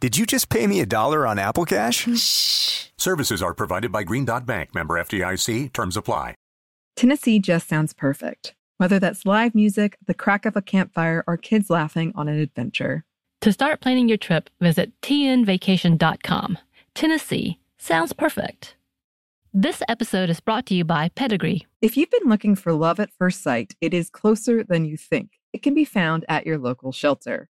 Did you just pay me a dollar on Apple Cash? Shh. Services are provided by Green Dot Bank, member FDIC. Terms apply. Tennessee just sounds perfect. Whether that's live music, the crack of a campfire, or kids laughing on an adventure. To start planning your trip, visit tnvacation.com. Tennessee sounds perfect. This episode is brought to you by Pedigree. If you've been looking for love at first sight, it is closer than you think. It can be found at your local shelter.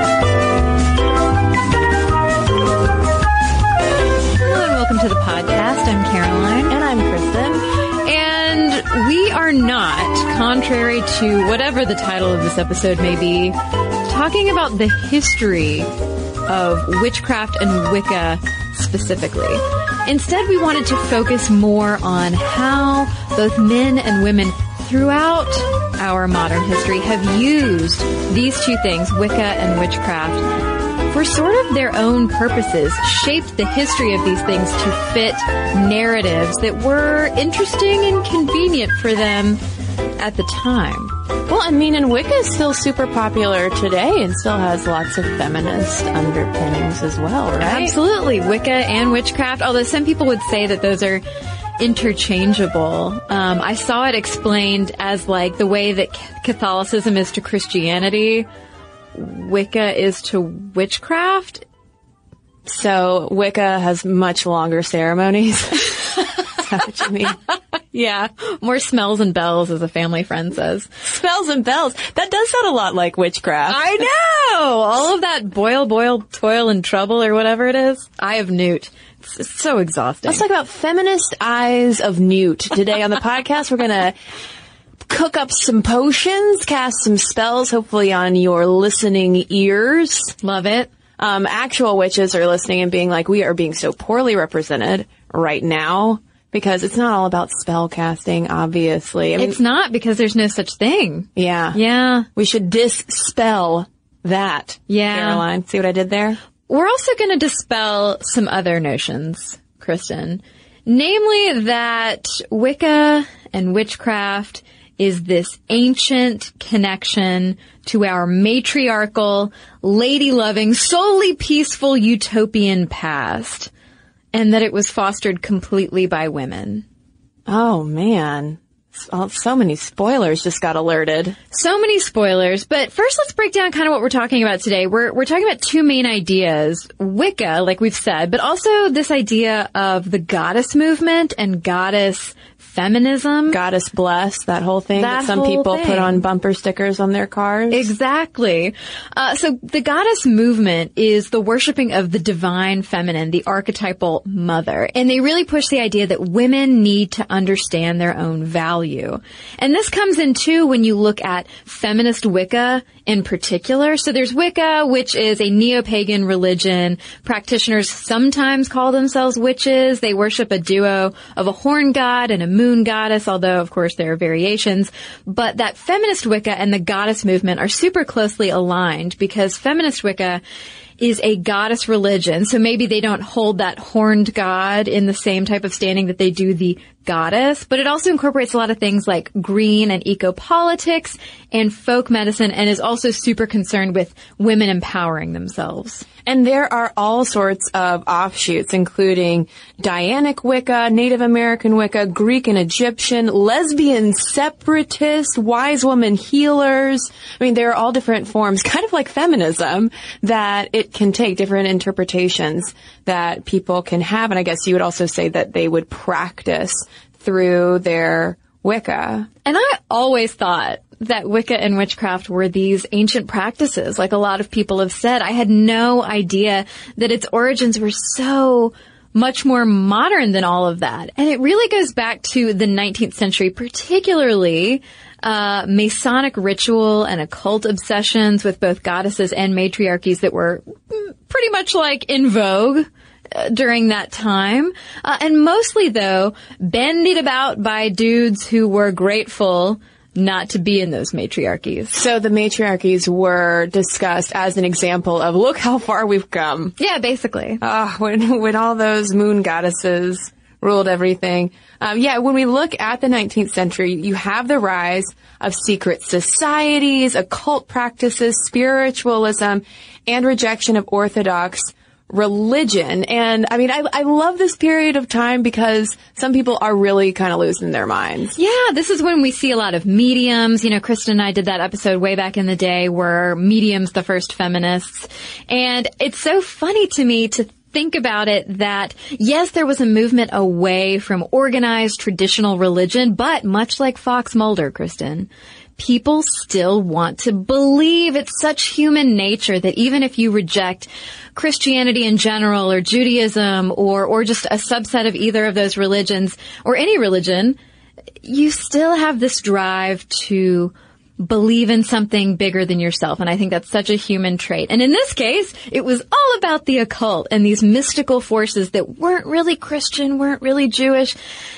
we are not, contrary to whatever the title of this episode may be, talking about the history of witchcraft and Wicca specifically. Instead, we wanted to focus more on how both men and women throughout our modern history have used these two things, Wicca and witchcraft, for sort of their own purposes, shaped the history of these things to fit narratives that were interesting and convenient for them at the time. Well, I mean, and Wicca is still super popular today and still has lots of feminist underpinnings as well, right? Absolutely. Wicca and witchcraft, although some people would say that those are interchangeable. Um, I saw it explained as like the way that Catholicism is to Christianity, Wicca is to witchcraft. So Wicca has much longer ceremonies. is that what you mean? Yeah, more smells and bells, as a family friend says. Spells and bells. That does sound a lot like witchcraft. I know! All of that boil, boil, toil, and trouble, or whatever it is. I have newt. It's, it's so exhausting. Let's talk about feminist eyes of Newt today on the podcast. We're gonna cook up some potions, cast some spells, hopefully on your listening ears. Love it. Um, actual witches are listening and being like, we are being so poorly represented right now because it's not all about spell casting, obviously. I mean, It's not because there's no such thing. yeah. Yeah. We should dispel that. Yeah. Caroline, see what I did there? We're also going to dispel some other notions, Kristen. Namely that Wicca and witchcraft is this ancient connection to our matriarchal, lady-loving, solely peaceful utopian past. And that it was fostered completely by women. Oh man. So, oh, so many spoilers just got alerted. So many spoilers, but first let's break down kind of what we're talking about today. We're, we're talking about two main ideas. Wicca, like we've said, but also this idea of the goddess movement and goddess feminism. Goddess bless, that whole thing that, That some people thing. put on bumper stickers on their cars. Exactly. Uh, so the goddess movement is the worshiping of the divine feminine, the archetypal mother. And they really push the idea that women need to understand their own value. And this comes in too when you look at feminist Wicca in particular. So there's Wicca, which is a neo-pagan religion. Practitioners sometimes call themselves witches. They worship a duo of a horn god and a moon goddess, although of course there are variations. But that feminist Wicca and the goddess movement are super closely aligned because feminist Wicca is a goddess religion. So maybe they don't hold that horned god in the same type of standing that they do the goddess, but it also incorporates a lot of things like green and eco politics and folk medicine and is also super concerned with women empowering themselves. And there are all sorts of offshoots, including Dianic Wicca, Native American Wicca, Greek and Egyptian, lesbian separatist, wise woman healers. I mean, there are all different forms, kind of like feminism, that it can take different interpretations that people can have. And I guess you would also say that they would practice through their Wicca. And I always thought that Wicca and witchcraft were these ancient practices, like a lot of people have said. I had no idea that its origins were so much more modern than all of that. And it really goes back to the 19th century, particularly uh, Masonic ritual and occult obsessions with both goddesses and matriarchies that were pretty much like in vogue uh, during that time. Uh, and mostly though, bandied about by dudes who were grateful not to be in those matriarchies. So the matriarchies were discussed as an example of look how far we've come. Yeah, basically. Ah, when when all those moon goddesses ruled everything. Um, yeah, when we look at the 19th century, you have the rise of secret societies, occult practices, spiritualism, and rejection of orthodox religion. And I mean, I, I love this period of time because some people are really kind of losing their minds. Yeah, this is when we see a lot of mediums. You know, Kristen and I did that episode way back in the day where mediums the first feminists. And it's so funny to me to think about it that yes, there was a movement away from organized traditional religion, but much like Fox Mulder, Kristen, people still want to believe it's such human nature that even if you reject Christianity in general or Judaism or, or just a subset of either of those religions or any religion, you still have this drive to believe in something bigger than yourself. And I think that's such a human trait. And in this case, it was all about the occult and these mystical forces that weren't really Christian, weren't really Jewish.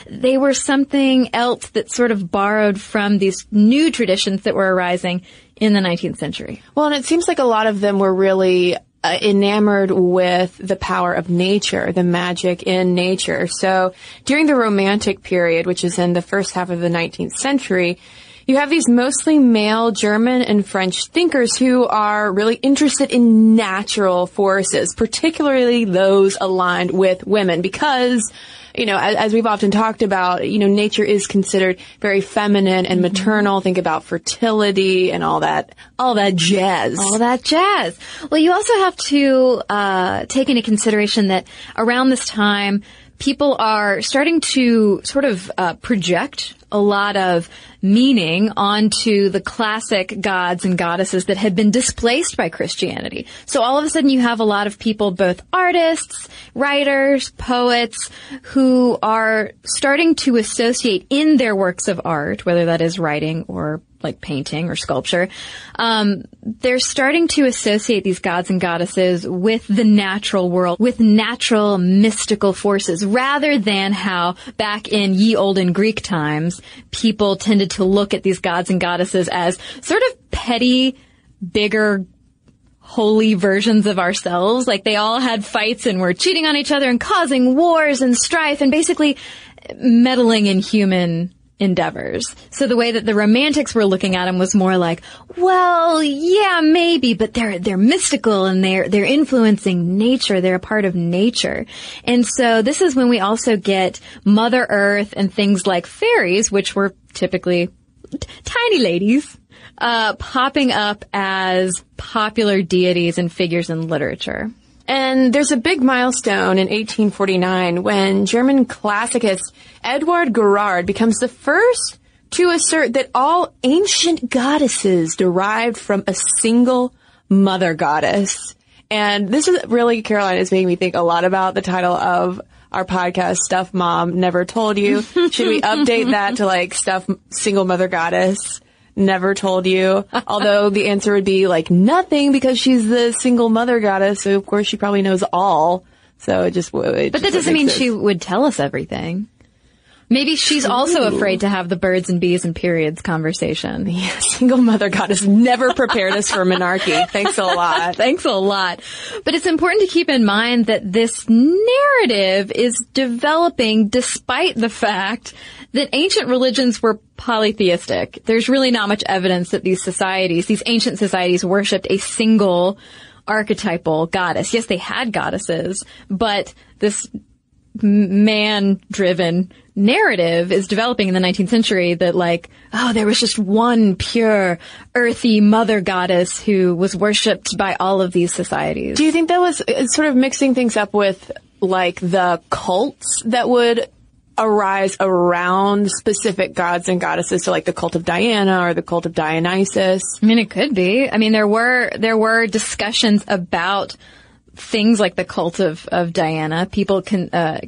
They were something else that sort of borrowed from these new traditions that were arising in the 19th century. Well, and it seems like a lot of them were really uh, enamored with the power of nature, the magic in nature. So during the Romantic period, which is in the first half of the 19th century, you have these mostly male German and French thinkers who are really interested in natural forces, particularly those aligned with women because you know, as, as, we've often talked about, you know, nature is considered very feminine and mm-hmm. maternal. Think about fertility and all that, all that jazz. All that jazz. Well, you also have to uh, take into consideration that around this time, people are starting to sort of uh, project a lot of meaning onto the classic gods and goddesses that had been displaced by Christianity. So all of a sudden you have a lot of people, both artists, writers, poets, who are starting to associate in their works of art, whether that is writing or like painting or sculpture, um, they're starting to associate these gods and goddesses with the natural world, with natural mystical forces, rather than how back in ye olden Greek times, people tended to look at these gods and goddesses as sort of petty, bigger holy versions of ourselves. Like they all had fights and were cheating on each other and causing wars and strife and basically meddling in human endeavors. So the way that the romantics were looking at him was more like, well, yeah, maybe, but they're, they're mystical and they're, they're influencing nature. They're a part of nature. And so this is when we also get Mother Earth and things like fairies, which were typically t- tiny ladies, uh, popping up as popular deities and figures in literature. And there's a big milestone in 1849 when German classicist Eduard Gerhard becomes the first to assert that all ancient goddesses derived from a single mother goddess. And this is really, Caroline, is making me think a lot about the title of our podcast, Stuff Mom Never Told You. Should we update that to like Stuff Single Mother Goddess? Never told you. Although the answer would be like nothing because she's the single mother goddess. So of course she probably knows all. So it just it But just that doesn't mean sense. she would tell us everything. Maybe she's also afraid to have the birds and bees and periods conversation. Yeah, single mother goddess never prepared us for monarchy. Thanks a lot. Thanks a lot. But it's important to keep in mind that this narrative is developing despite the fact that ancient religions were polytheistic. There's really not much evidence that these societies, these ancient societies worshipped a single archetypal goddess. Yes, they had goddesses, but this man driven narrative is developing in the 19th century that like, oh, there was just one pure earthy mother goddess who was worshipped by all of these societies. Do you think that was uh, sort of mixing things up with like the cults that would arise around specific gods and goddesses, so like the cult of Diana or the cult of Dionysus. I mean, it could be. I mean, there were there were discussions about things like the cult of of Diana. People can. Uh,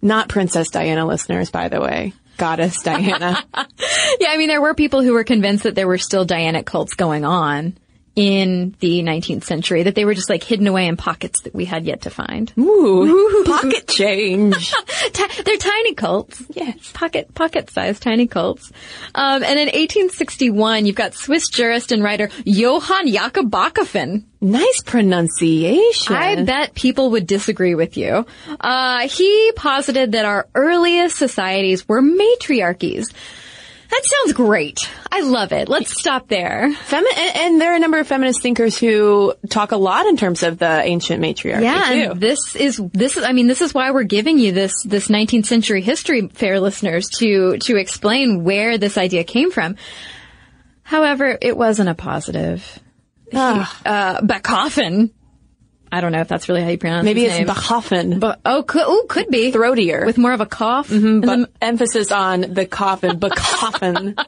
Not Princess Diana listeners, by the way. Goddess Diana. yeah, I mean, there were people who were convinced that there were still Dianic cults going on in the 19th century, that they were just like hidden away in pockets that we had yet to find. Ooh, pocket change. They're tiny cults. Yes. Pocket, pocket sized tiny cults. Um, and in 1861, you've got Swiss jurist and writer Johann Jakob Bachofen. Nice pronunciation. I bet people would disagree with you. Uh, he posited that our earliest societies were matriarchies. That sounds great. I love it. Let's stop there. Femi- and, and there are a number of feminist thinkers who talk a lot in terms of the ancient matriarchy Yeah, this is this is I mean this is why we're giving you this this 19th century history fair listeners to to explain where this idea came from. However, it wasn't a positive. He- uh, Bachofen. I don't know if that's really how you pronounce it. Maybe his it's name. Bachofen. But oh, could, oh, could be Throatier. with more of a cough. Mm-hmm, but emphasis on the coffin, Bachofen.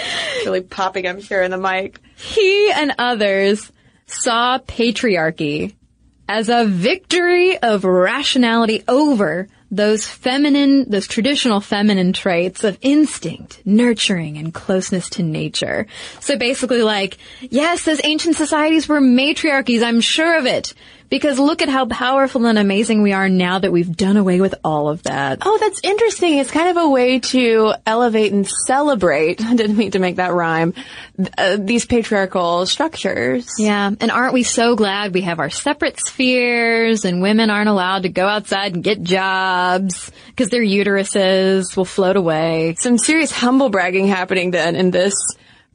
really popping, I'm sure, in the mic. He and others saw patriarchy as a victory of rationality over those feminine, those traditional feminine traits of instinct, nurturing, and closeness to nature. So basically like, yes, those ancient societies were matriarchies, I'm sure of it. Because look at how powerful and amazing we are now that we've done away with all of that. Oh, that's interesting. It's kind of a way to elevate and celebrate. I didn't mean to make that rhyme. Uh, these patriarchal structures. Yeah, and aren't we so glad we have our separate spheres and women aren't allowed to go outside and get jobs because their uteruses will float away. Some serious humble bragging happening then in this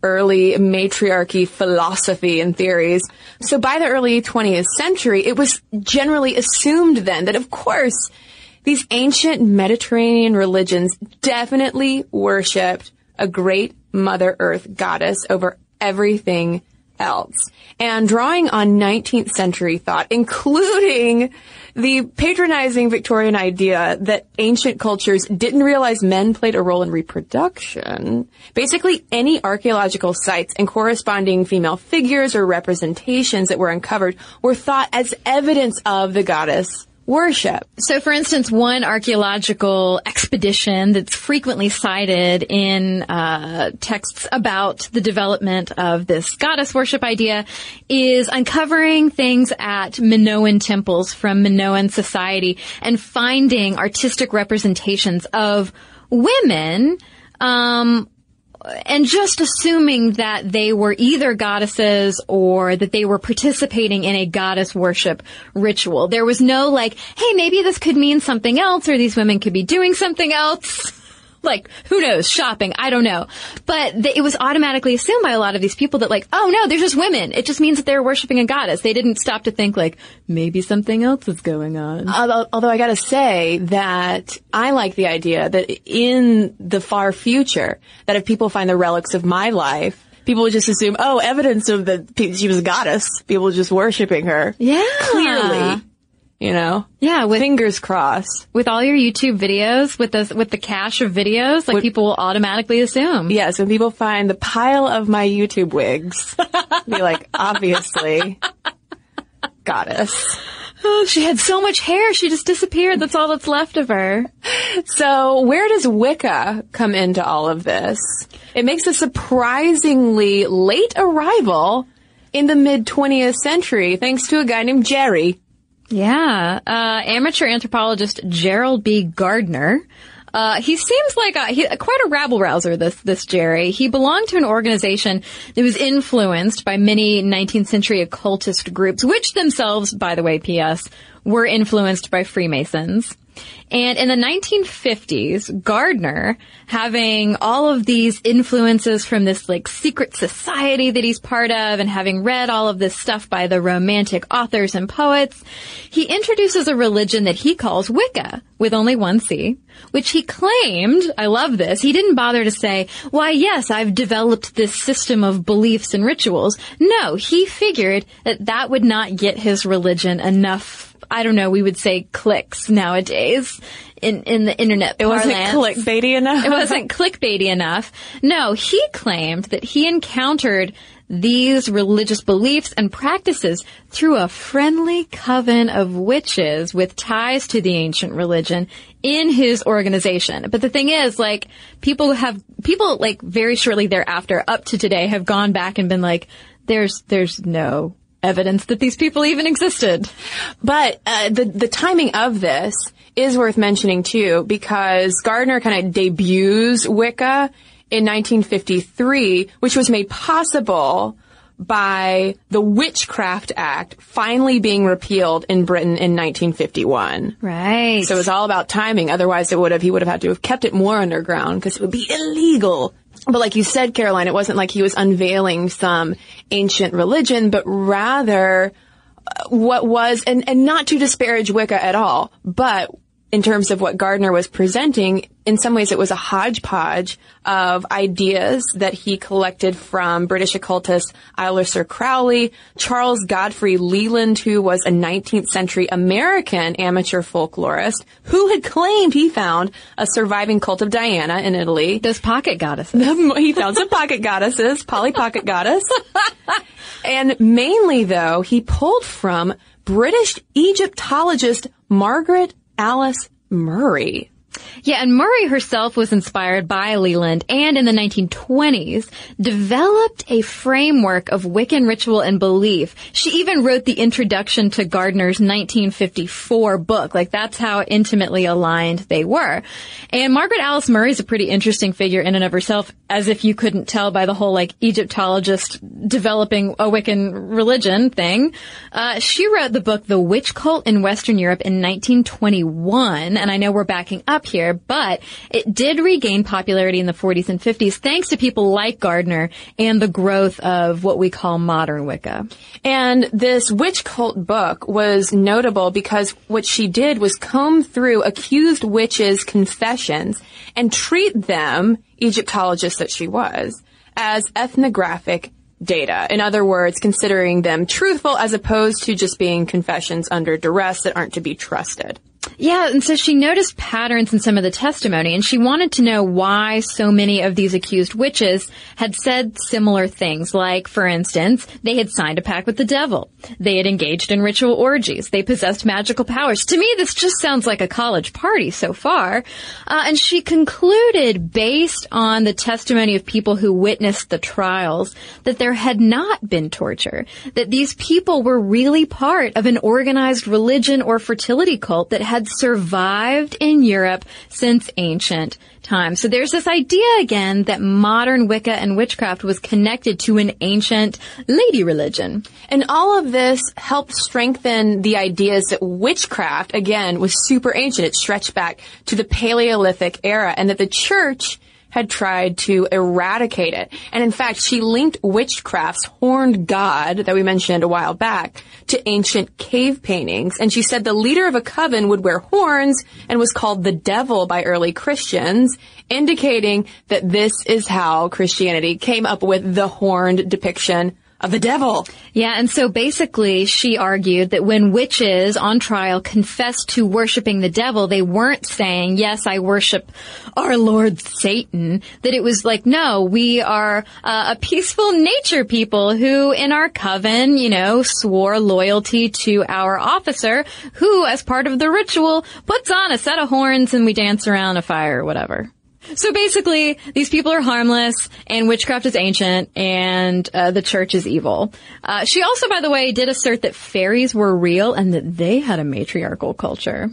early matriarchy philosophy and theories. So by the early 20th century, it was generally assumed then that of course these ancient Mediterranean religions definitely worshipped a great Mother Earth goddess over everything else. And drawing on 19th century thought, including the patronizing Victorian idea that ancient cultures didn't realize men played a role in reproduction, basically any archaeological sites and corresponding female figures or representations that were uncovered were thought as evidence of the goddess worship. So, for instance, one archaeological expedition that's frequently cited in uh, texts about the development of this goddess worship idea is uncovering things at Minoan temples from Minoan society and finding artistic representations of women. Um, and just assuming that they were either goddesses or that they were participating in a goddess worship ritual. There was no like, hey, maybe this could mean something else or these women could be doing something else. Like, who knows? Shopping. I don't know. But th- it was automatically assumed by a lot of these people that like, oh no, they're just women. It just means that they're worshiping a goddess. They didn't stop to think like, maybe something else is going on. Uh, although, although I gotta say that I like the idea that in the far future, that if people find the relics of my life, people would just assume, oh, evidence of that she was a goddess. People just worshiping her. Yeah. Clearly. You know? Yeah, with Fingers crossed. with all your YouTube videos, with the with the cache of videos, like With- people will automatically assume. Yes, when people find the pile of my YouTube wigs, be like, obviously, goddess. Oh, she had so much hair, she just disappeared. That's all that's left of her. So where does Wicca come into all of this? It makes a surprisingly late arrival in the mid 20th century thanks to a guy named Jerry. Yeah, uh, amateur anthropologist Gerald B. Gardner. Uh, he seems like a, he, quite a rabble rouser. This this Jerry. He belonged to an organization that was influenced by many 19th century occultist groups, which themselves, by the way, P.S. were influenced by Freemasons. And in the 1950s, Gardner, having all of these influences from this like secret society that he's part of and having read all of this stuff by the romantic authors and poets, he introduces a religion that he calls Wicca with only one C, which he claimed, I love this, he didn't bother to say, why yes, I've developed this system of beliefs and rituals. No, he figured that that would not get his religion enough I don't know, we would say clicks nowadays in, in the internet It wasn't clickbaity enough. It wasn't clickbaity enough. No, he claimed that he encountered these religious beliefs and practices through a friendly coven of witches with ties to the ancient religion in his organization. But the thing is, like, people have, people like very shortly thereafter up to today have gone back and been like, there's, there's no evidence that these people even existed. But uh, the the timing of this is worth mentioning too, because Gardner kind of debuts Wicca in 1953, which was made possible by the Witchcraft Act finally being repealed in Britain in 1951. Right. So it was all about timing. Otherwise, it would have he would have had to have kept it more underground because it would be illegal. But like you said, Caroline, it wasn't like he was unveiling some ancient religion, but rather uh, what was, and, and not to disparage Wicca at all, but in terms of what Gardner was presenting, in some ways it was a hodgepodge of ideas that he collected from British occultist Aleister Crowley, Charles Godfrey Leland, who was a 19th century American amateur folklorist, who had claimed he found a surviving cult of Diana in Italy. Those pocket goddesses. he found some pocket goddesses, Polly Pocket Goddess. and mainly though, he pulled from British Egyptologist Margaret Alice Murray. Yeah, and Murray herself was inspired by Leland and in the 1920s developed a framework of Wiccan ritual and belief. She even wrote the introduction to Gardner's 1954 book. Like that's how intimately aligned they were. And Margaret Alice Murray is a pretty interesting figure in and of herself, as if you couldn't tell by the whole like Egyptologist developing a Wiccan religion thing. Uh, she wrote the book The Witch Cult in Western Europe in 1921, and I know we're backing up here, but it did regain popularity in the 40s and 50s thanks to people like Gardner and the growth of what we call modern Wicca. And this witch cult book was notable because what she did was comb through accused witches' confessions and treat them, Egyptologist that she was, as ethnographic data. In other words, considering them truthful as opposed to just being confessions under duress that aren't to be trusted. Yeah, and so she noticed patterns in some of the testimony, and she wanted to know why so many of these accused witches had said similar things. Like, for instance, they had signed a pact with the devil. They had engaged in ritual orgies. They possessed magical powers. To me, this just sounds like a college party so far. Uh, and she concluded, based on the testimony of people who witnessed the trials, that there had not been torture. That these people were really part of an organized religion or fertility cult that had survived in Europe since ancient times. So there's this idea again that modern Wicca and witchcraft was connected to an ancient lady religion. And all of this helped strengthen the ideas that witchcraft, again, was super ancient. It stretched back to the Paleolithic era and that the church had tried to eradicate it. And in fact, she linked witchcraft's horned god that we mentioned a while back to ancient cave paintings. And she said the leader of a coven would wear horns and was called the devil by early Christians, indicating that this is how Christianity came up with the horned depiction of the devil. Yeah, and so basically she argued that when witches on trial confessed to worshiping the devil, they weren't saying, yes, I worship our Lord Satan. That it was like, no, we are uh, a peaceful nature people who in our coven, you know, swore loyalty to our officer who, as part of the ritual, puts on a set of horns and we dance around a fire or whatever. So basically, these people are harmless, and witchcraft is ancient, and uh, the church is evil. Uh, she also, by the way, did assert that fairies were real and that they had a matriarchal culture.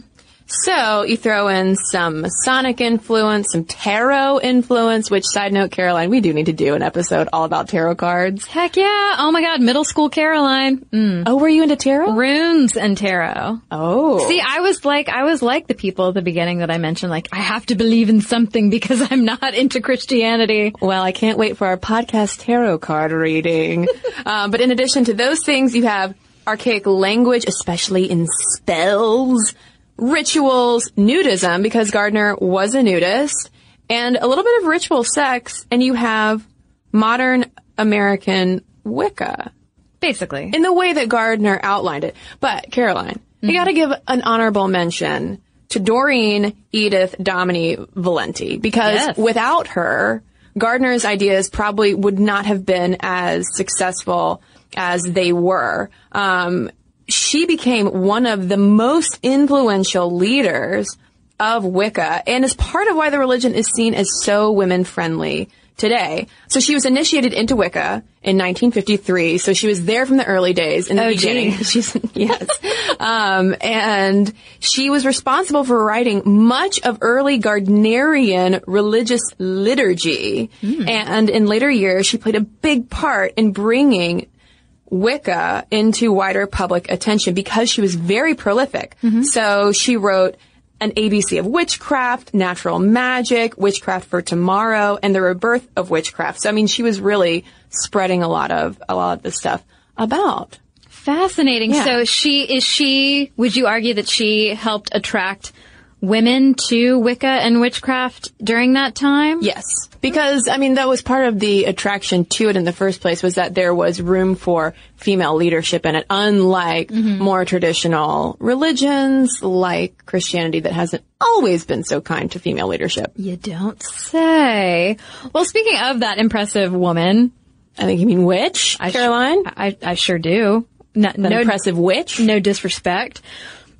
So you throw in some Masonic influence, some tarot influence, which side note, Caroline, we do need to do an episode all about tarot cards. Heck yeah! Oh my god, middle school Caroline. Mm. Oh, were you into tarot? Runes and tarot. Oh. See, I was like, I was like the people at the beginning that I mentioned, like, I have to believe in something because I'm not into Christianity. Well, I can't wait for our podcast tarot card reading. um, but in addition to those things, you have archaic language, especially in spells, rituals, nudism, because Gardner was a nudist, and a little bit of ritual sex, and you have modern American Wicca Basically. in the way that Gardner outlined it. But Caroline, I gotta give an honorable mention to Doreen Edith Dominy Valiente because Yes. without her, Gardner's ideas probably would not have been as successful as they were. Um, she became one of the most influential leaders of Wicca and is part of why the religion is seen as so women friendly today. So she was initiated into Wicca in 1953. So she was there from the early days in the Oh, beginning. gee. She's yes, um, and she was responsible for writing much of early Gardnerian religious liturgy. And in later years, she played a big part in bringing Wicca into wider public attention because she was very prolific. Mm-hmm. So she wrote an ABC of witchcraft, natural magic, witchcraft for tomorrow, and the rebirth of witchcraft. So I mean, she was really spreading a lot of a lot of this stuff about. Fascinating. Yeah. So she is she would you argue that she helped attract women to Wicca and witchcraft during that time? Yes. Because, I mean, that was part of the attraction to it in the first place was that there was room for female leadership in it, unlike mm-hmm. more traditional religions like Christianity that hasn't always been so kind to female leadership. You don't say. Well, speaking of that impressive woman, I think you mean witch, I sh- Caroline? I, I sure do. No, no, impressive witch? no disrespect.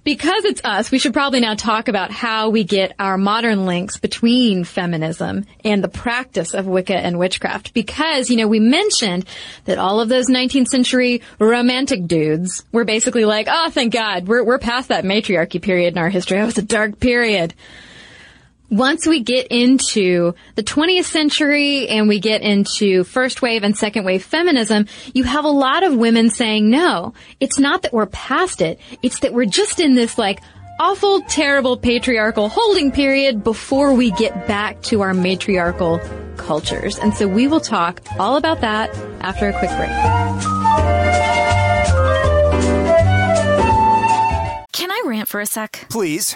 Because it's us, we should probably now talk about how we get our modern links between feminism and the practice of Wicca and witchcraft. Because, you know, we mentioned that all of those 19th century romantic dudes were basically like, oh, thank God, we're, we're past that matriarchy period in our history. That was a dark period once we get into the 20th century and we get into first wave and second wave feminism, you have a lot of women saying, no, it's not that we're past it. It's that we're just in this like awful, terrible patriarchal holding period before we get back to our matriarchal cultures. And so we will talk all about that after a quick break. Can I rant for a sec? Please.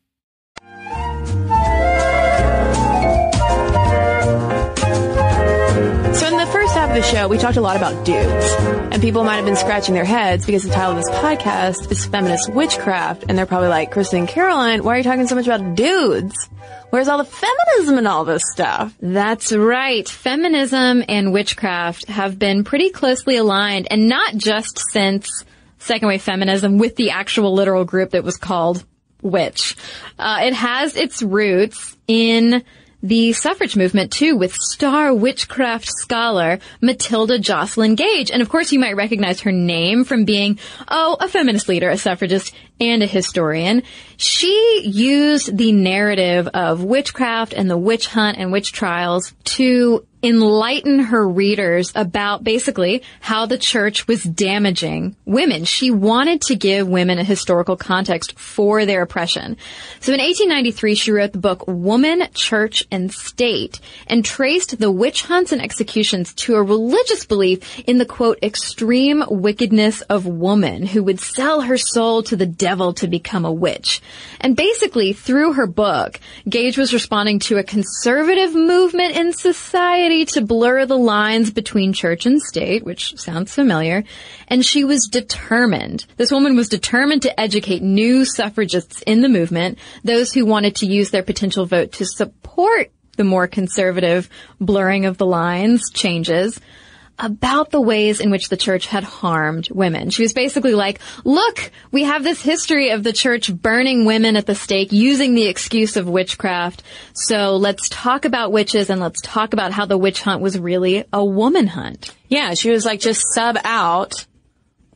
Of the show, we talked a lot about dudes. And people might have been scratching their heads because the title of this podcast is Feminist Witchcraft. And they're probably like, Kristen and Caroline, why are you talking so much about dudes? Where's all the feminism and all this stuff? That's right. Feminism and witchcraft have been pretty closely aligned, and not just since second wave feminism with the actual literal group that was called witch. Uh, it has its roots in the suffrage movement too, with star witchcraft scholar Matilda Joslyn Gage. And of course you might recognize her name from being, oh, a feminist leader, a suffragist, and a historian. She used the narrative of witchcraft and the witch hunt and witch trials to enlighten her readers about basically how the church was damaging women. She wanted to give women a historical context for their oppression. So in 1893, she wrote the book Woman, Church, and State and traced the witch hunts and executions to a religious belief in the quote, extreme wickedness of woman who would sell her soul to the devil to become a witch. And basically, through her book, Gage was responding to a conservative movement in society to blur the lines between church and state, which sounds familiar. And she was determined. This woman was determined to educate new suffragists in the movement, those who wanted to use their potential vote to support the more conservative blurring of the lines changes about the ways in which the church had harmed women. She was basically like, look, we have this history of the church burning women at the stake using the excuse of witchcraft. So let's talk about witches and let's talk about how the witch hunt was really a woman hunt. Yeah, she was like, just sub out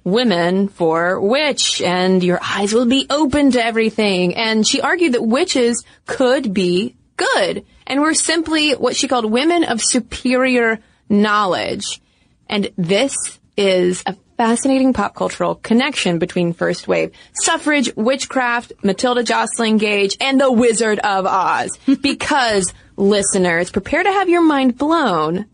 women for witch and your eyes will be open to everything. And she argued that witches could be good and were simply what she called women of superior knowledge. And this is a fascinating pop cultural connection between first wave suffrage, witchcraft, Matilda Joslyn Gage, and the Wizard of Oz. because listeners, prepare to have your mind blown.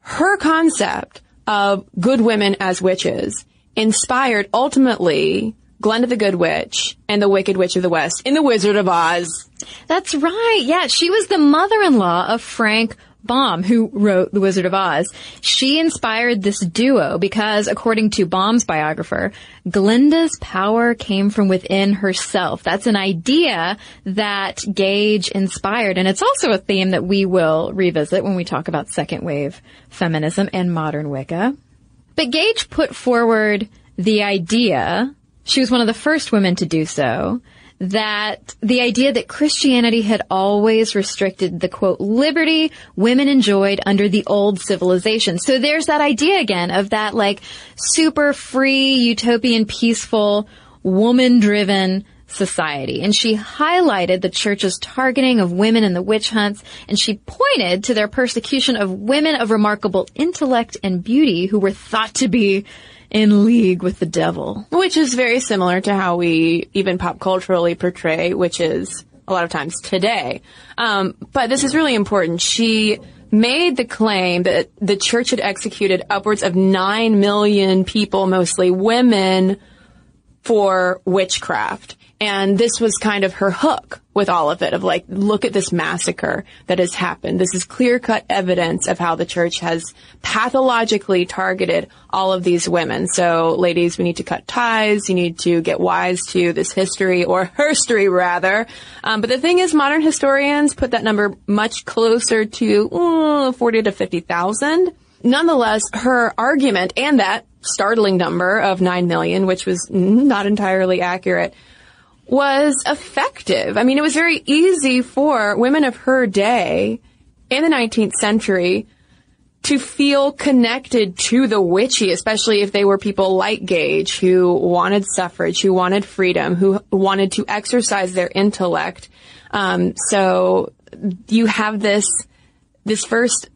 Her concept of good women as witches inspired ultimately Glinda the Good Witch and the Wicked Witch of the West in The Wizard of Oz. That's right. Yeah, she was the mother-in-law of Frank Baum, who wrote The Wizard of Oz. She inspired this duo because, according to Baum's biographer, Glinda's power came from within herself. That's an idea that Gage inspired, and it's also a theme that we will revisit when we talk about second wave feminism and modern Wicca. But Gage put forward the idea, she was one of the first women to do so, that the idea that Christianity had always restricted the quote liberty women enjoyed under the old civilization. So there's that idea again of that like super free, utopian, peaceful, woman driven society. And she highlighted the church's targeting of women in the witch hunts, and she pointed to their persecution of women of remarkable intellect and beauty who were thought to be in league with the devil. Which is very similar to how we even pop culturally portray witches a lot of times today. Um, but this is really important. She made the claim that the church had executed upwards of 9 million people, mostly women, for witchcraft. And this was kind of her hook with all of it of like, look at this massacre that has happened. This is clear cut evidence of how the church has pathologically targeted all of these women. So ladies, we need to cut ties. You need to get wise to this history or herstory rather. Um, but the thing is modern historians put that number much closer to uh, 40 to 50,000. Nonetheless, her argument and that startling number of 9 million, which was not entirely accurate, was effective. I mean, it was very easy for women of her day in the 19th century to feel connected to the witchy, especially if they were people like Gage who wanted suffrage, who wanted freedom, who wanted to exercise their intellect. Um, so you have this this first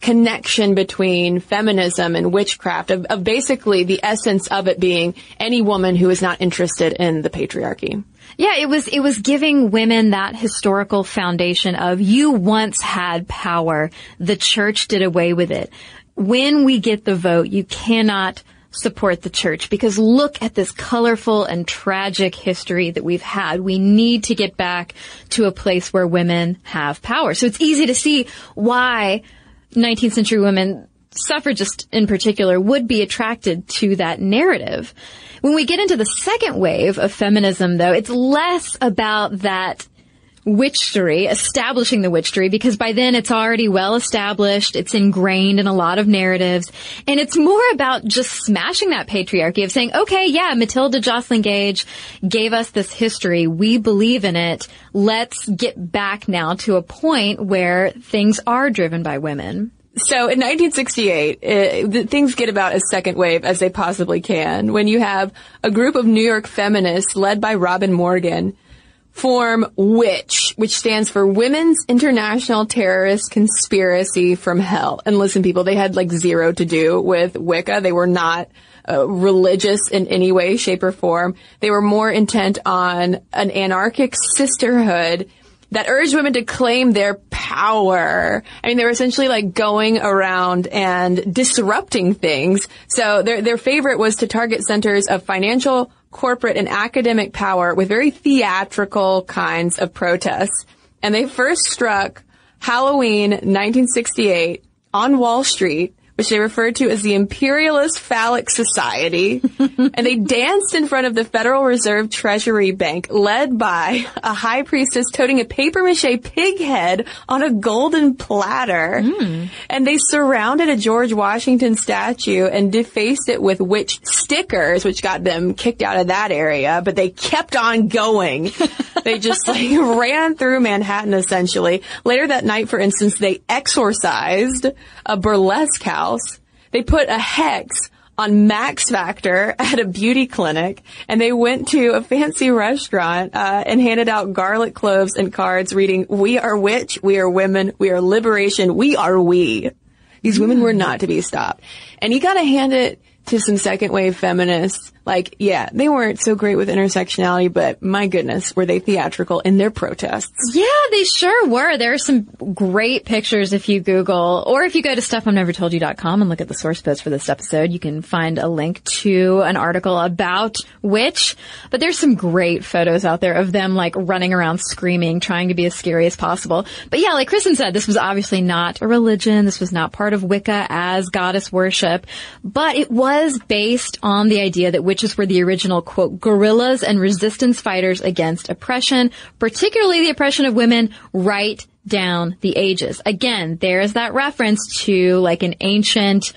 connection between feminism and witchcraft of, of, basically the essence of it being any woman who is not interested in the patriarchy. Yeah, it was, it was giving women that historical foundation of you once had power. The church did away with it. When we get the vote, you cannot support the church because look at this colorful and tragic history that we've had. We need to get back to a place where women have power. So it's easy to see why 19th century women, suffragists in particular, would be attracted to that narrative. When we get into the second wave of feminism, though, it's less about that witchery, establishing the witchery, because by then it's already well established, it's ingrained in a lot of narratives, and it's more about just smashing that patriarchy of saying, okay, yeah, Matilda Joslyn Gage gave us this history, we believe in it, let's get back now to a point where things are driven by women. So in 1968, uh, things get about as second wave as they possibly can when you have a group of New York feminists led by Robin Morgan form WITCH, which stands for Women's International Terrorist Conspiracy from Hell. And listen, people, they had like zero to do with Wicca. They were not uh, religious in any way, shape, or form. They were more intent on an anarchic sisterhood that urged women to claim their power. I mean, they were essentially like going around and disrupting things. So their their favorite was to target centers of financial, corporate, and academic power with very theatrical kinds of protests. And they first struck Halloween 1968 on Wall Street which they referred to as the Imperialist Phallic Society. and they danced in front of the Federal Reserve Treasury Bank, led by a high priestess toting a paper mache pig head on a golden platter. Mm. And they surrounded a George Washington statue and defaced it with witch stickers, which got them kicked out of that area, but they kept on going. they just like ran through Manhattan essentially. Later that night, for instance, they exorcised a burlesque house. They put a hex on Max Factor at a beauty clinic, and they went to a fancy restaurant uh, and handed out garlic cloves and cards reading, "We are witch, we are women, we are liberation, we are we." These women were not to be stopped, and you got to hand it to some second wave feminists like, yeah, they weren't so great with intersectionality, but my goodness, were they theatrical in their protests? Yeah, they sure were. There are some great pictures if you Google, or if you go to stuffI've and look at the source post for this episode, you can find a link to an article about witch. But there's some great photos out there of them like running around screaming, trying to be as scary as possible. But yeah, like Kristen said, this was obviously not a religion. This was not part of Wicca as goddess worship, but it was based on the idea that witch witches were the original, quote, guerrillas and resistance fighters against oppression, particularly the oppression of women, right down the ages. Again, there's that reference to like an ancient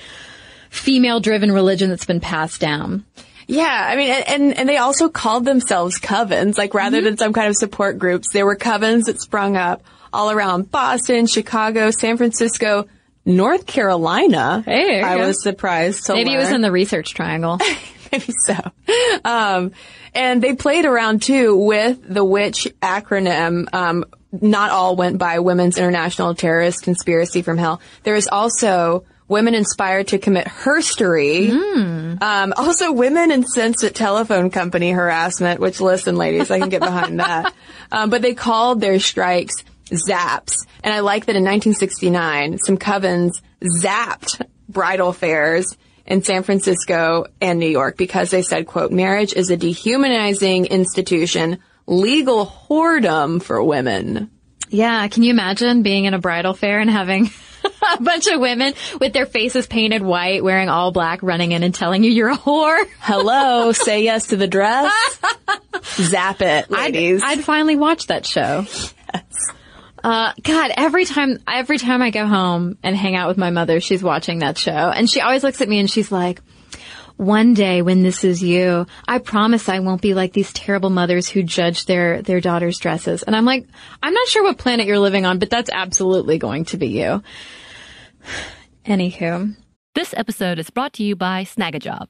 female driven religion that's been passed down. Yeah, I mean, and, and they also called themselves covens, like rather mm-hmm. than some kind of support groups, there were covens that sprung up all around Boston, Chicago, San Francisco, North Carolina. Hey, I go. was surprised to Maybe learn. it was in the research triangle. maybe so. Um, and they played around too with the witch acronym. Um, not all went by Women's International Terrorist Conspiracy from Hell. There is also women inspired to commit herstory. Mm. Um, also, women incensed at telephone company harassment. Which, listen, ladies, I can get behind that. Um, but they called their strikes zaps, and I like that in 1969, some covens zapped bridal fairs in San Francisco and New York because they said, quote, marriage is a dehumanizing institution, legal whoredom for women. Yeah. Can you imagine being in a bridal fair and having a bunch of women with their faces painted white, wearing all black, running in and telling you you're a whore? Hello. say yes to the dress. Zap it, ladies. I'd, I'd finally watch that show. Yes. Uh, God, every time, every time I go home and hang out with my mother, she's watching that show and she always looks at me and she's like, one day when this is you, I promise I won't be like these terrible mothers who judge their, their daughters' dresses. And I'm like, I'm not sure what planet you're living on, but that's absolutely going to be you. Anywho. This episode is brought to you by Snagajob.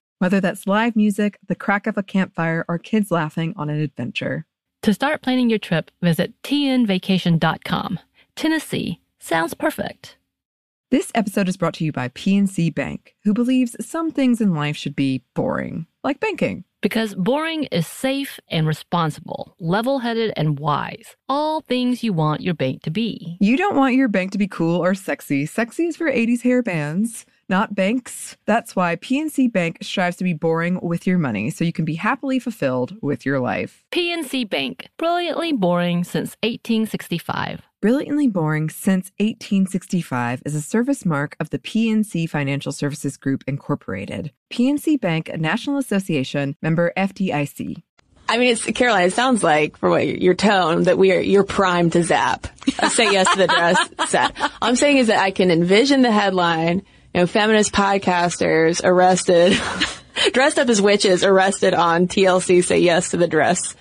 whether that's live music, the crack of a campfire, or kids laughing on an adventure. To start planning your trip, visit tnvacation.com. Tennessee sounds perfect. This episode is brought to you by PNC Bank, who believes some things in life should be boring, like banking. Because boring is safe and responsible, level headed and wise. All things you want your bank to be. You don't want your bank to be cool or sexy. Sexy is for 80s hair bands, not banks. That's why PNC Bank strives to be boring with your money so you can be happily fulfilled with your life. PNC Bank, brilliantly boring since 1865. Brilliantly Boring Since 1865 is a service mark of the PNC Financial Services Group, Incorporated. PNC Bank, a National Association member FDIC. I mean, it's Caroline. It sounds like, from what your tone, that we are you're primed to zap. I say yes to the dress set. All I'm saying is that I can envision the headline: you know, feminist podcasters arrested, dressed up as witches, arrested on TLC. Say yes to the dress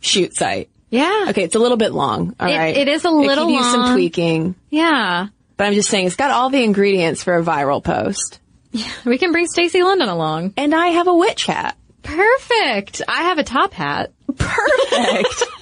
shoot site. Yeah. Okay, it's a little bit long. All It- right, it is a little could use some tweaking, Yeah. but I'm just saying it's got all the ingredients for a viral post. Yeah, We can bring Stacy London along. And I have a witch hat. Perfect. I have a top hat. Perfect.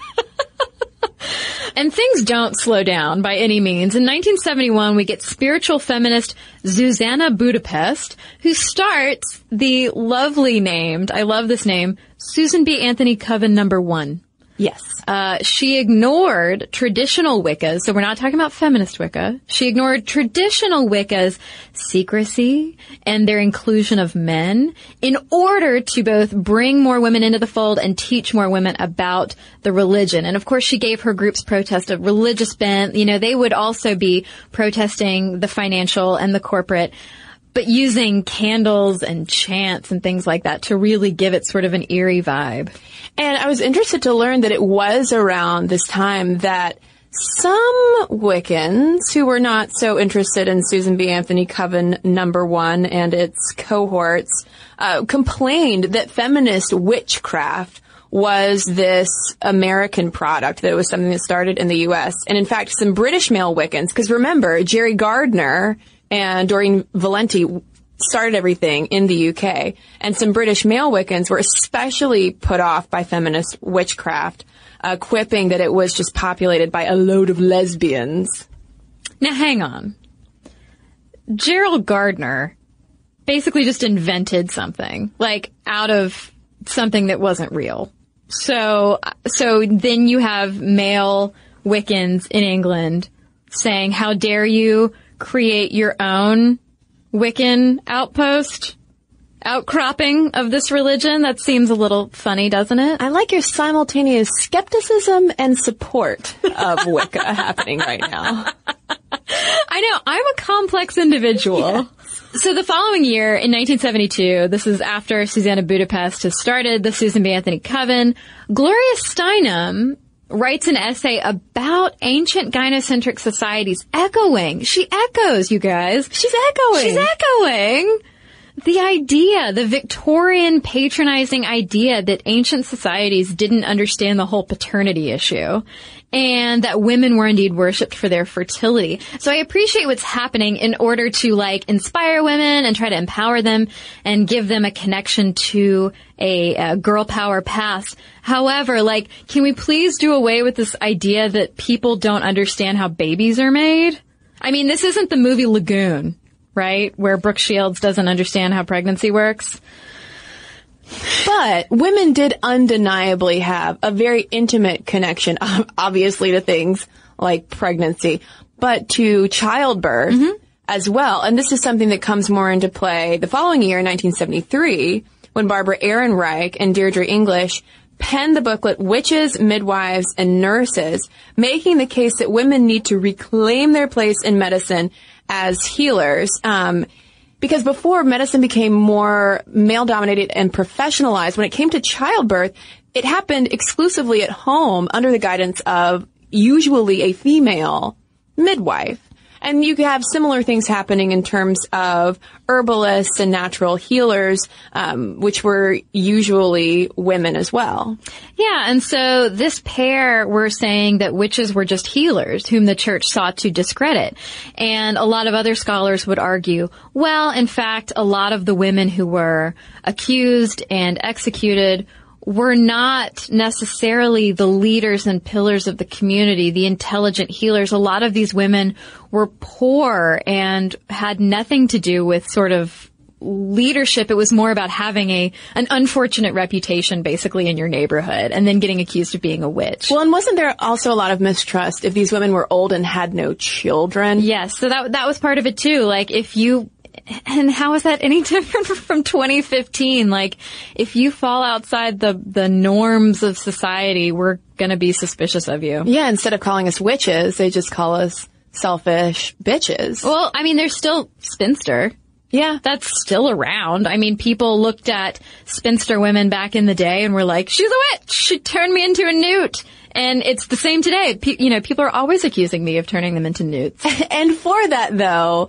And things don't slow down by any means. In 1971, we get spiritual feminist Zsuzsanna Budapest, who starts the lovely named, I love this name, Susan B. Anthony Coven number one. Yes. Uh, she ignored traditional Wiccas, so we're not talking about feminist Wicca. She ignored traditional Wicca's secrecy and their inclusion of men in order to both bring more women into the fold and teach more women about the religion. And of course, she gave her group's protest a religious bent. You know, they would also be protesting the financial and the corporate but using candles and chants and things like that to really give it sort of an eerie vibe. And I was interested to learn that it was around this time that some Wiccans who were not so interested in Susan B. Anthony Coven number one and its cohorts uh, complained that feminist witchcraft was this American product, that it was something that started in the U.S. And in fact, some British male Wiccans, because remember, Jerry Gardner and Doreen Valiente started everything in the UK. And some British male Wiccans were especially put off by feminist witchcraft, uh, quipping that it was just populated by a load of lesbians. Now hang on. Gerald Gardner basically just invented something, like out of something that wasn't real. So, so then you have male Wiccans in England saying, how dare you create your own Wiccan outpost? Outcropping of this religion? That seems a little funny, doesn't it? I like your simultaneous skepticism and support of Wicca happening right now. I know. I'm a complex individual. So the following year, in 1972, this is after Zsuzsanna Budapest has started the Susan B. Anthony Coven, Gloria Steinem writes an essay about ancient gynocentric societies, echoing. She echoes, you guys. She's echoing. She's echoing the idea, the Victorian patronizing idea that ancient societies didn't understand the whole paternity issue and that women were indeed worshipped for their fertility. So I appreciate what's happening in order to like inspire women and try to empower them and give them a connection to a, a girl power past. However, like, can we please do away with this idea that people don't understand how babies are made? I mean, this isn't the movie Lagoon right? Where Brooke Shields doesn't understand how pregnancy works. But women did undeniably have a very intimate connection, obviously to things like pregnancy, but to childbirth as well. And this is something that comes more into play the following year, in 1973, when Barbara Ehrenreich and Deirdre English penned the booklet Witches, Midwives, and Nurses, making the case that women need to reclaim their place in medicine as healers. Um, because before medicine became more male dominated and professionalized, when it came to childbirth, it happened exclusively at home under the guidance of usually a female midwife. And you have similar things happening in terms of herbalists and natural healers, um, which were usually women as well. Yeah, and so this pair were saying that witches were just healers whom the church sought to discredit. And a lot of other scholars would argue, well, in fact, a lot of the women who were accused and executed were not necessarily the leaders and pillars of the community, the intelligent healers. A lot of these women were poor and had nothing to do with sort of leadership. It was more about having a an unfortunate reputation, basically, in your neighborhood, and then getting accused of being a witch. Well, and wasn't there also a lot of mistrust if these women were old and had no children? Yes, so that that was part of it too. Like if you and how is that any different from 2015? Like if you fall outside the the norms of society, we're going to be suspicious of you. Yeah, instead of calling us witches, they just call us selfish bitches. Well, I mean, they're still spinster. Yeah. That's still around. I mean, people looked at spinster women back in the day and were like, she's a witch. She turned me into a newt. And it's the same today. Pe- you know, people are always accusing me of turning them into newts. and for that though,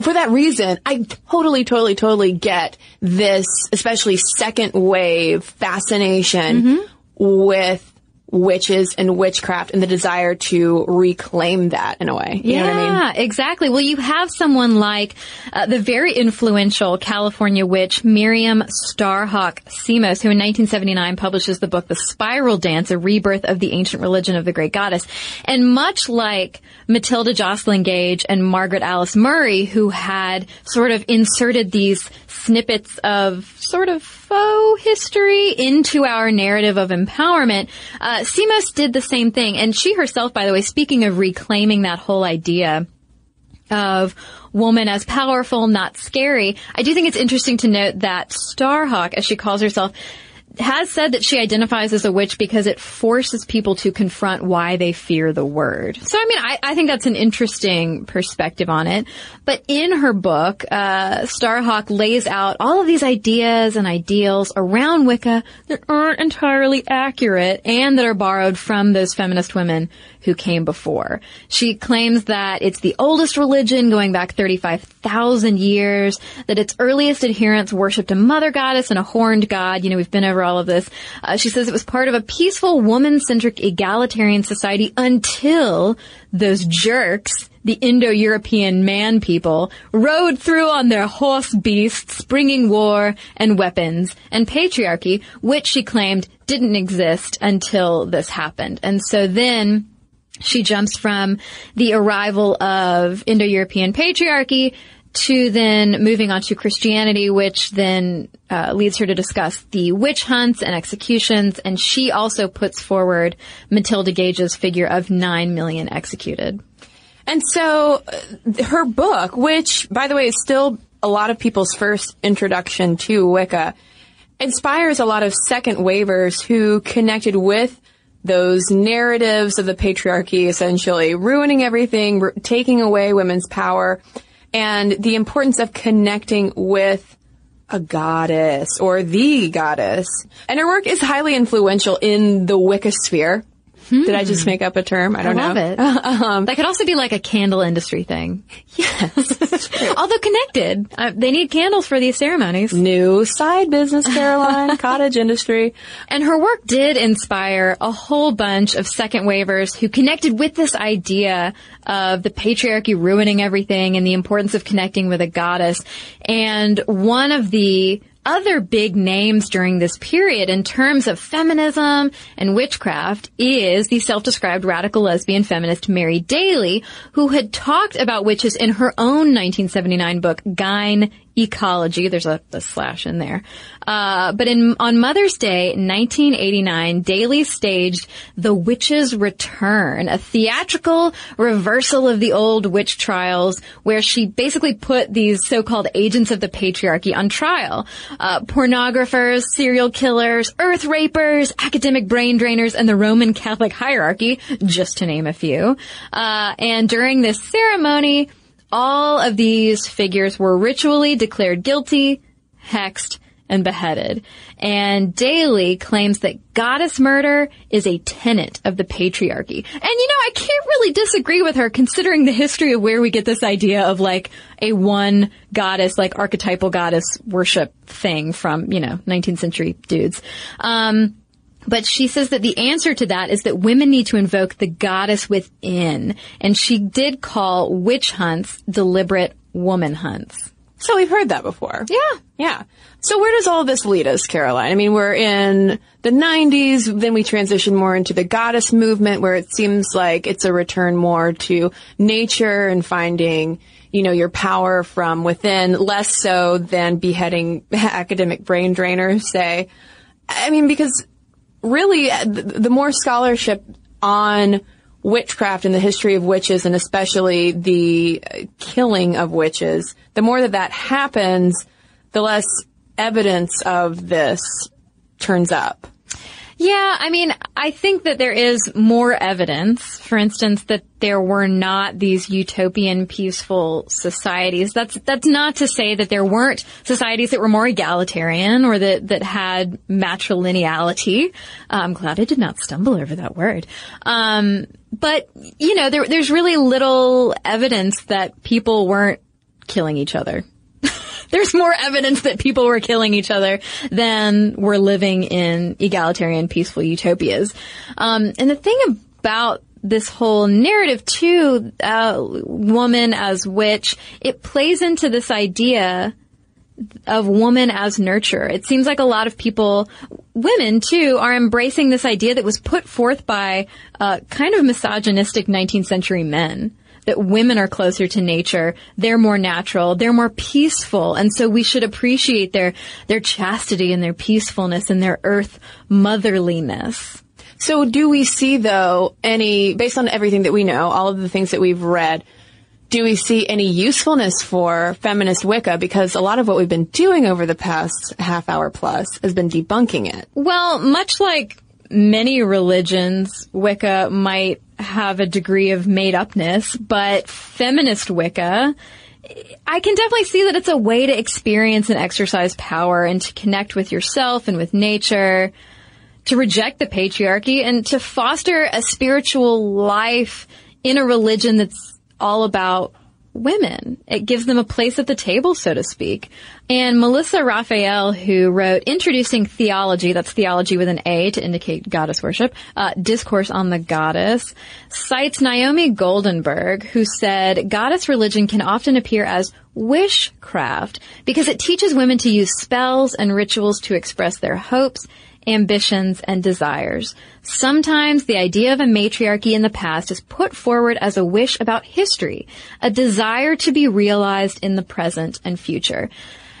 for that reason, I totally, totally, totally get this, especially second wave fascination Mm-hmm. with witches and witchcraft and the desire to reclaim that in a way. You yeah, I mean? exactly. Well, you have someone like uh, the very influential California witch Miriam Starhawk Simos, who in 1979 publishes the book The Spiral Dance, a rebirth of the ancient religion of the great goddess. And much like Matilda Joslyn Gage and Margaret Alice Murray, who had sort of inserted these snippets of sort of faux history into our narrative of empowerment, uh, did the same thing. And she herself, by the way, speaking of reclaiming that whole idea, of woman as powerful, not scary. I do think it's interesting to note that Starhawk, as she calls herself, has said that she identifies as a witch because it forces people to confront why they fear the word. So, I mean, I, I think that's an interesting perspective on it. But in her book, uh, Starhawk lays out all of these ideas and ideals around Wicca that aren't entirely accurate and that are borrowed from those feminist women who came before. She claims that it's the oldest religion going back 35,000 years, that its earliest adherents worshipped a mother goddess and a horned god. You know, we've been over all of this. Uh, she says it was part of a peaceful woman-centric egalitarian society until those jerks the Indo-European man people rode through on their horse beasts, bringing war and weapons and patriarchy, which she claimed didn't exist until this happened. And so then she jumps from the arrival of Indo-European patriarchy to then moving on to Christianity, which then uh, leads her to discuss the witch hunts and executions. And she also puts forward Matilda Gage's figure of 9 million executed. And so uh, her book, which by the way is still a lot of people's first introduction to Wicca, inspires a lot of second wavers who connected with those narratives of the patriarchy essentially ruining everything, r- taking away women's power, and the importance of connecting with a goddess or the goddess. And her work is highly influential in the Wicca sphere. Did I just make up a term? I don't I love know. it. um, that could also be like a candle industry thing. Yes. Although connected. Uh, they need candles for these ceremonies. new side business, Caroline, cottage industry. And her work did inspire a whole bunch of second wavers who connected with this idea of the patriarchy ruining everything and the importance of connecting with a goddess. And one of the other big names during this period in terms of feminism and witchcraft is the self-described radical lesbian feminist Mary Daly, who had talked about witches in her own 1979 book, Gyne Ecology. There's a, a slash in there. Uh, but in, on Mother's Day, 1989, Daly staged The Witch's Return, a theatrical reversal of the old witch trials where she basically put these so-called agents of the patriarchy on trial. Uh, pornographers, serial killers, earth rapers, academic brain drainers, and the Roman Catholic hierarchy, just to name a few. Uh, and during this ceremony, all of these figures were ritually declared guilty, hexed, and beheaded. And Daly claims that goddess murder is a tenet of the patriarchy. And you know, I can't really disagree with her considering the history of where we get this idea of like a one goddess, like archetypal goddess worship thing from, you know, 19th century dudes. Um, but she says that the answer to that is that women need to invoke the goddess within. And she did call witch hunts deliberate woman hunts. So we've heard that before. Yeah. Yeah. So where does all this lead us, Caroline? I mean, we're in the 90s, then we transition more into the goddess movement where it seems like it's a return more to nature and finding, you know, your power from within, less so than beheading academic brain drainers, say. I mean, because really, uh, the more scholarship on witchcraft and the history of witches and especially the uh, killing of witches, the more that that happens, the less evidence of this turns up. Yeah, I mean, I think that there is more evidence, for instance, that there were not these utopian peaceful societies. That's, that's not to say that there weren't societies that were more egalitarian or that, that had matrilineality. I'm glad I did not stumble over that word. Um, but, you know, there, there's really little evidence that people weren't killing each other there's more evidence that people were killing each other than were living in egalitarian, peaceful utopias. Um, and the thing about this whole narrative too, uh, woman as witch, it plays into this idea of woman as nurture. It seems like a lot of people, women too, are embracing this idea that was put forth by uh, kind of misogynistic 19th century men that women are closer to nature. They're more natural. They're more peaceful. And so we should appreciate their, their chastity and their peacefulness and their earth motherliness. So do we see though any, based on everything that we know, all of the things that we've read, do we see any usefulness for feminist Wicca? Because a lot of what we've been doing over the past half hour plus has been debunking it. Well, much like many religions, Wicca might have a degree of made upness, but feminist Wicca, I can definitely see that it's a way to experience and exercise power and to connect with yourself and with nature, to reject the patriarchy and to foster a spiritual life in a religion that's all about women. It gives them a place at the table, so to speak. And Melissa Raphael, who wrote Introducing Thealogy, that's thealogy with an A to indicate goddess worship, uh, Discourse on the Goddess, cites Naomi Goldenberg, who said goddess religion can often appear as wishcraft because it teaches women to use spells and rituals to express their hopes ambitions, and desires. Sometimes the idea of a matriarchy in the past is put forward as a wish about history, a desire to be realized in the present and future.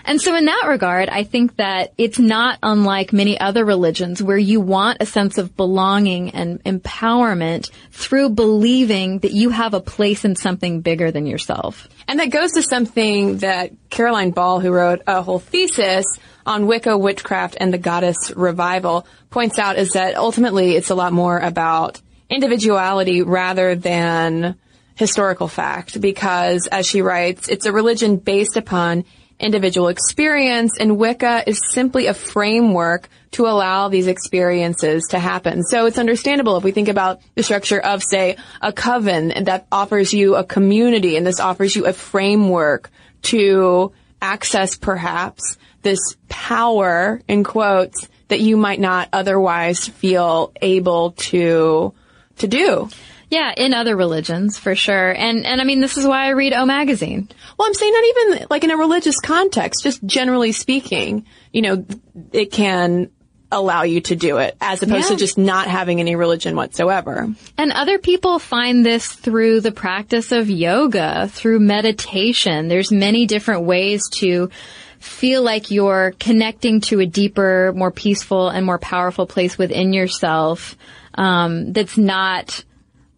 And so in that regard, I think that it's not unlike many other religions where you want a sense of belonging and empowerment through believing that you have a place in something bigger than yourself. And that goes to something that Caroline Ball, who wrote a whole thesis on Wicca, witchcraft, and the goddess revival, points out is that ultimately it's a lot more about individuality rather than historical fact because as she writes, it's a religion based upon individual experience and Wicca is simply a framework to allow these experiences to happen. So it's understandable if we think about the structure of, say, a coven that offers you a community and this offers you a framework to access perhaps this power in quotes that you might not otherwise feel able to to do. Yeah, in other religions, for sure. And, and I mean, this is why I read O Magazine. Well, I'm saying not even like in a religious context, just generally speaking, you know, it can allow you to do it as opposed yeah. to just not having any religion whatsoever. And other people find this through the practice of yoga, through meditation. There's many different ways to feel like you're connecting to a deeper, more peaceful and more powerful place within yourself, um, that's not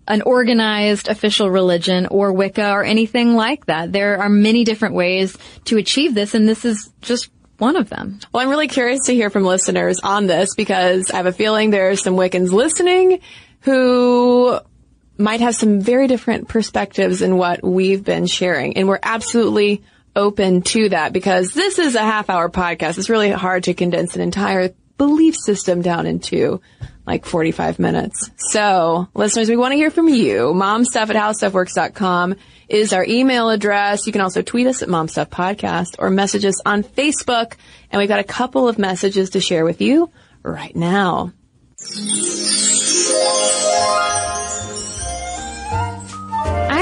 an organized official religion or Wicca or anything like that. There are many different ways to achieve this, and this is just one of them. Well, I'm really curious to hear from listeners on this because I have a feeling there are some Wiccans listening who might have some very different perspectives in what we've been sharing. And we're absolutely open to that because this is a half hour podcast. It's really hard to condense an entire belief system down into like 45 minutes. So listeners, we want to hear from you. Momstuff at howstuffworks.com is our email address. You can also tweet us at Momstuff Podcast or message us on Facebook. And we've got a couple of messages to share with you right now.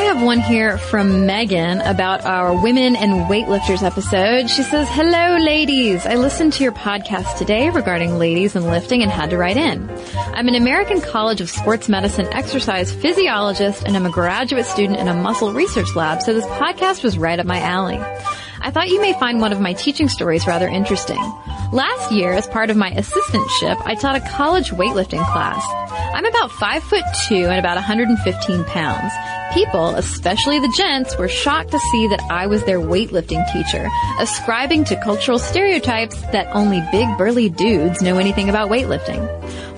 Have one here from Megan about our Women and Weightlifters episode. She says, Hello, ladies. I listened to your podcast today regarding ladies and lifting and had to write in. I'm an American College of Sports Medicine exercise physiologist and I'm a graduate student in a muscle research lab, so this podcast was right up my alley. I thought you may find one of my teaching stories rather interesting. Last year, as part of my assistantship, I taught a college weightlifting class. I'm about 5 foot 2 and about 115 pounds. People, especially the gents, were shocked to see that I was their weightlifting teacher, ascribing to cultural stereotypes that only big burly dudes know anything about weightlifting.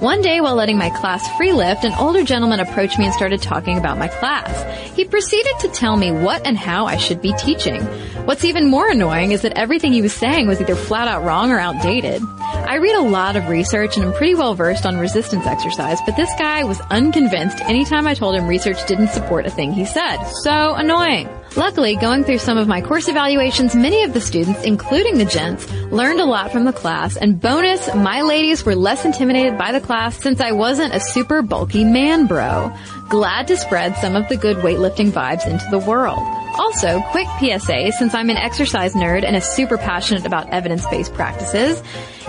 One day while letting my class free lift, an older gentleman approached me and started talking about my class. He proceeded to tell me what and how I should be teaching. What's even more annoying is that everything he was saying was either flat out wrong or outdated. I read a lot of research and I'm pretty well versed on resistance exercise, but this guy was unconvinced anytime I told him research didn't support a thing he said. So annoying. Luckily, going through some of my course evaluations, many of the students, including the gents, learned a lot from the class, and bonus, my ladies were less intimidated by the class since I wasn't a super bulky man bro. Glad to spread some of the good weightlifting vibes into the world. Also, quick PSA, since I'm an exercise nerd and is super passionate about evidence-based practices,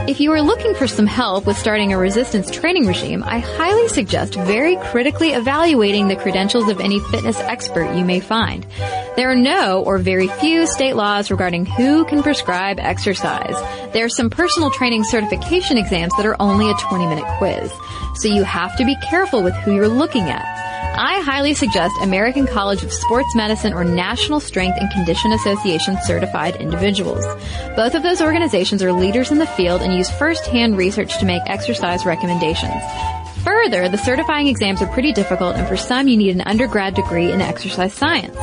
if you are looking for some help with starting a resistance training regime, I highly suggest very critically evaluating the credentials of any fitness expert you may find. There are no or very few state laws regarding who can prescribe exercise. There are some personal training certification exams that are only a 20 minute quiz. So you have to be careful with who you're looking at. I highly suggest American College of Sports Medicine or National Strength and Condition Association certified individuals. Both of those organizations are leaders in the field and use first-hand research to make exercise recommendations. Further, the certifying exams are pretty difficult and for some you need an undergrad degree in exercise science.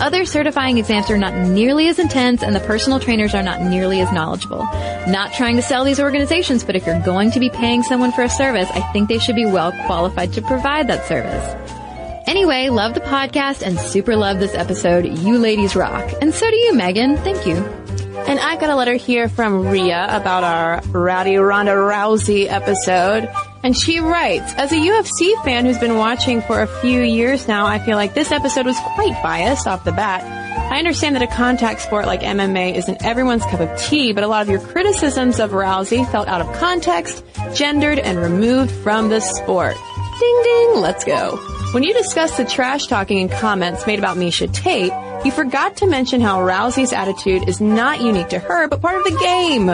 Other certifying exams are not nearly as intense and the personal trainers are not nearly as knowledgeable. Not trying to sell these organizations, but if you're going to be paying someone for a service, I think they should be well qualified to provide that service. Anyway, love the podcast and super love this episode. You ladies rock. And so do you, Megan. Thank you. And I got a letter here from Ria about our Rowdy Ronda Rousey episode. And she writes, as a UFC fan who's been watching for a few years now, I feel like this episode was quite biased off the bat. I understand that a contact sport like MMA isn't everyone's cup of tea, but a lot of your criticisms of Rousey felt out of context, gendered, and removed from the sport. Ding ding, let's go. When you discussed the trash talking and comments made about Miesha Tate, you forgot to mention how Rousey's attitude is not unique to her, but part of the game.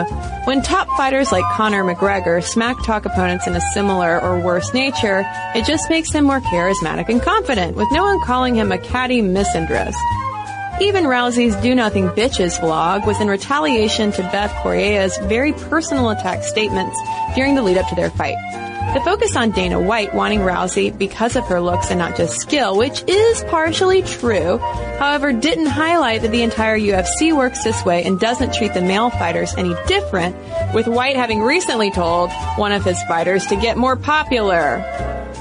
When top fighters like Conor McGregor smack talk opponents in a similar or worse nature, it just makes them more charismatic and confident, with no one calling him a catty misandrist. Even Rousey's Do Nothing Bitches vlog was in retaliation to Bethe Correia's very personal attack statements during the lead up to their fight. The focus on Dana White wanting Rousey because of her looks and not just skill, which is partially true, however, didn't highlight that the entire UFC works this way and doesn't treat the male fighters any different, with White having recently told one of his fighters to get more popular.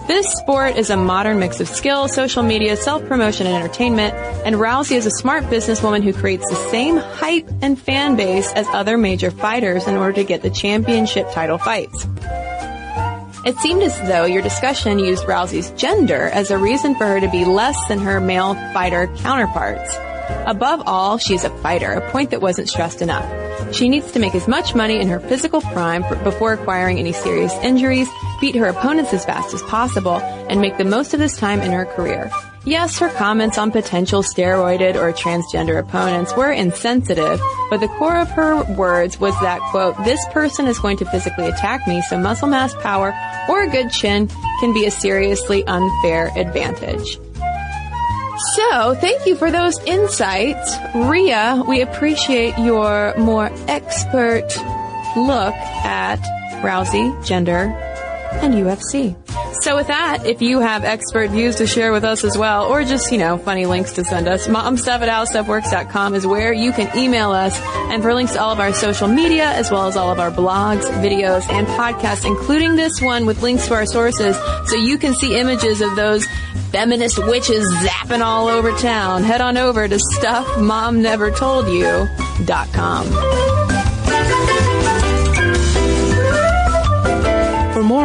This sport is a modern mix of skill, social media, self-promotion, and entertainment, and Rousey is a smart businesswoman who creates the same hype and fan base as other major fighters in order to get the championship title fights. It seemed as though your discussion used Rousey's gender as a reason for her to be less than her male fighter counterparts. Above all, she's a fighter, a point that wasn't stressed enough. She needs to make as much money in her physical prime before acquiring any serious injuries, beat her opponents as fast as possible, and make the most of this time in her career. Yes, her comments on potential steroided or transgender opponents were insensitive, but the core of her words was that, quote, this person is going to physically attack me, so muscle mass power or a good chin can be a seriously unfair advantage. So, thank you for those insights. Ria, we appreciate your more expert look at Rousey, gender, and UFC. So with that, if you have expert views to share with us as well, or just, you know, funny links to send us, momstuff at howstuffworks.com is where you can email us. And for links to all of our social media, as well as all of our blogs, videos, and podcasts, including this one with links to our sources, so you can see images of those feminist witches zapping all over town, head on over to stuffmomnevertoldyou.com.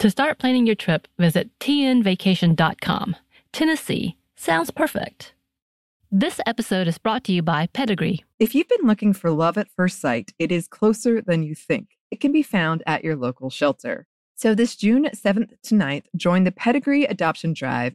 To start planning your trip, visit tnvacation.com. Tennessee sounds perfect. This episode is brought to you by Pedigree. If you've been looking for love at first sight, it is closer than you think. It can be found at your local shelter. So this June 7th to 9th, join the Pedigree Adoption Drive,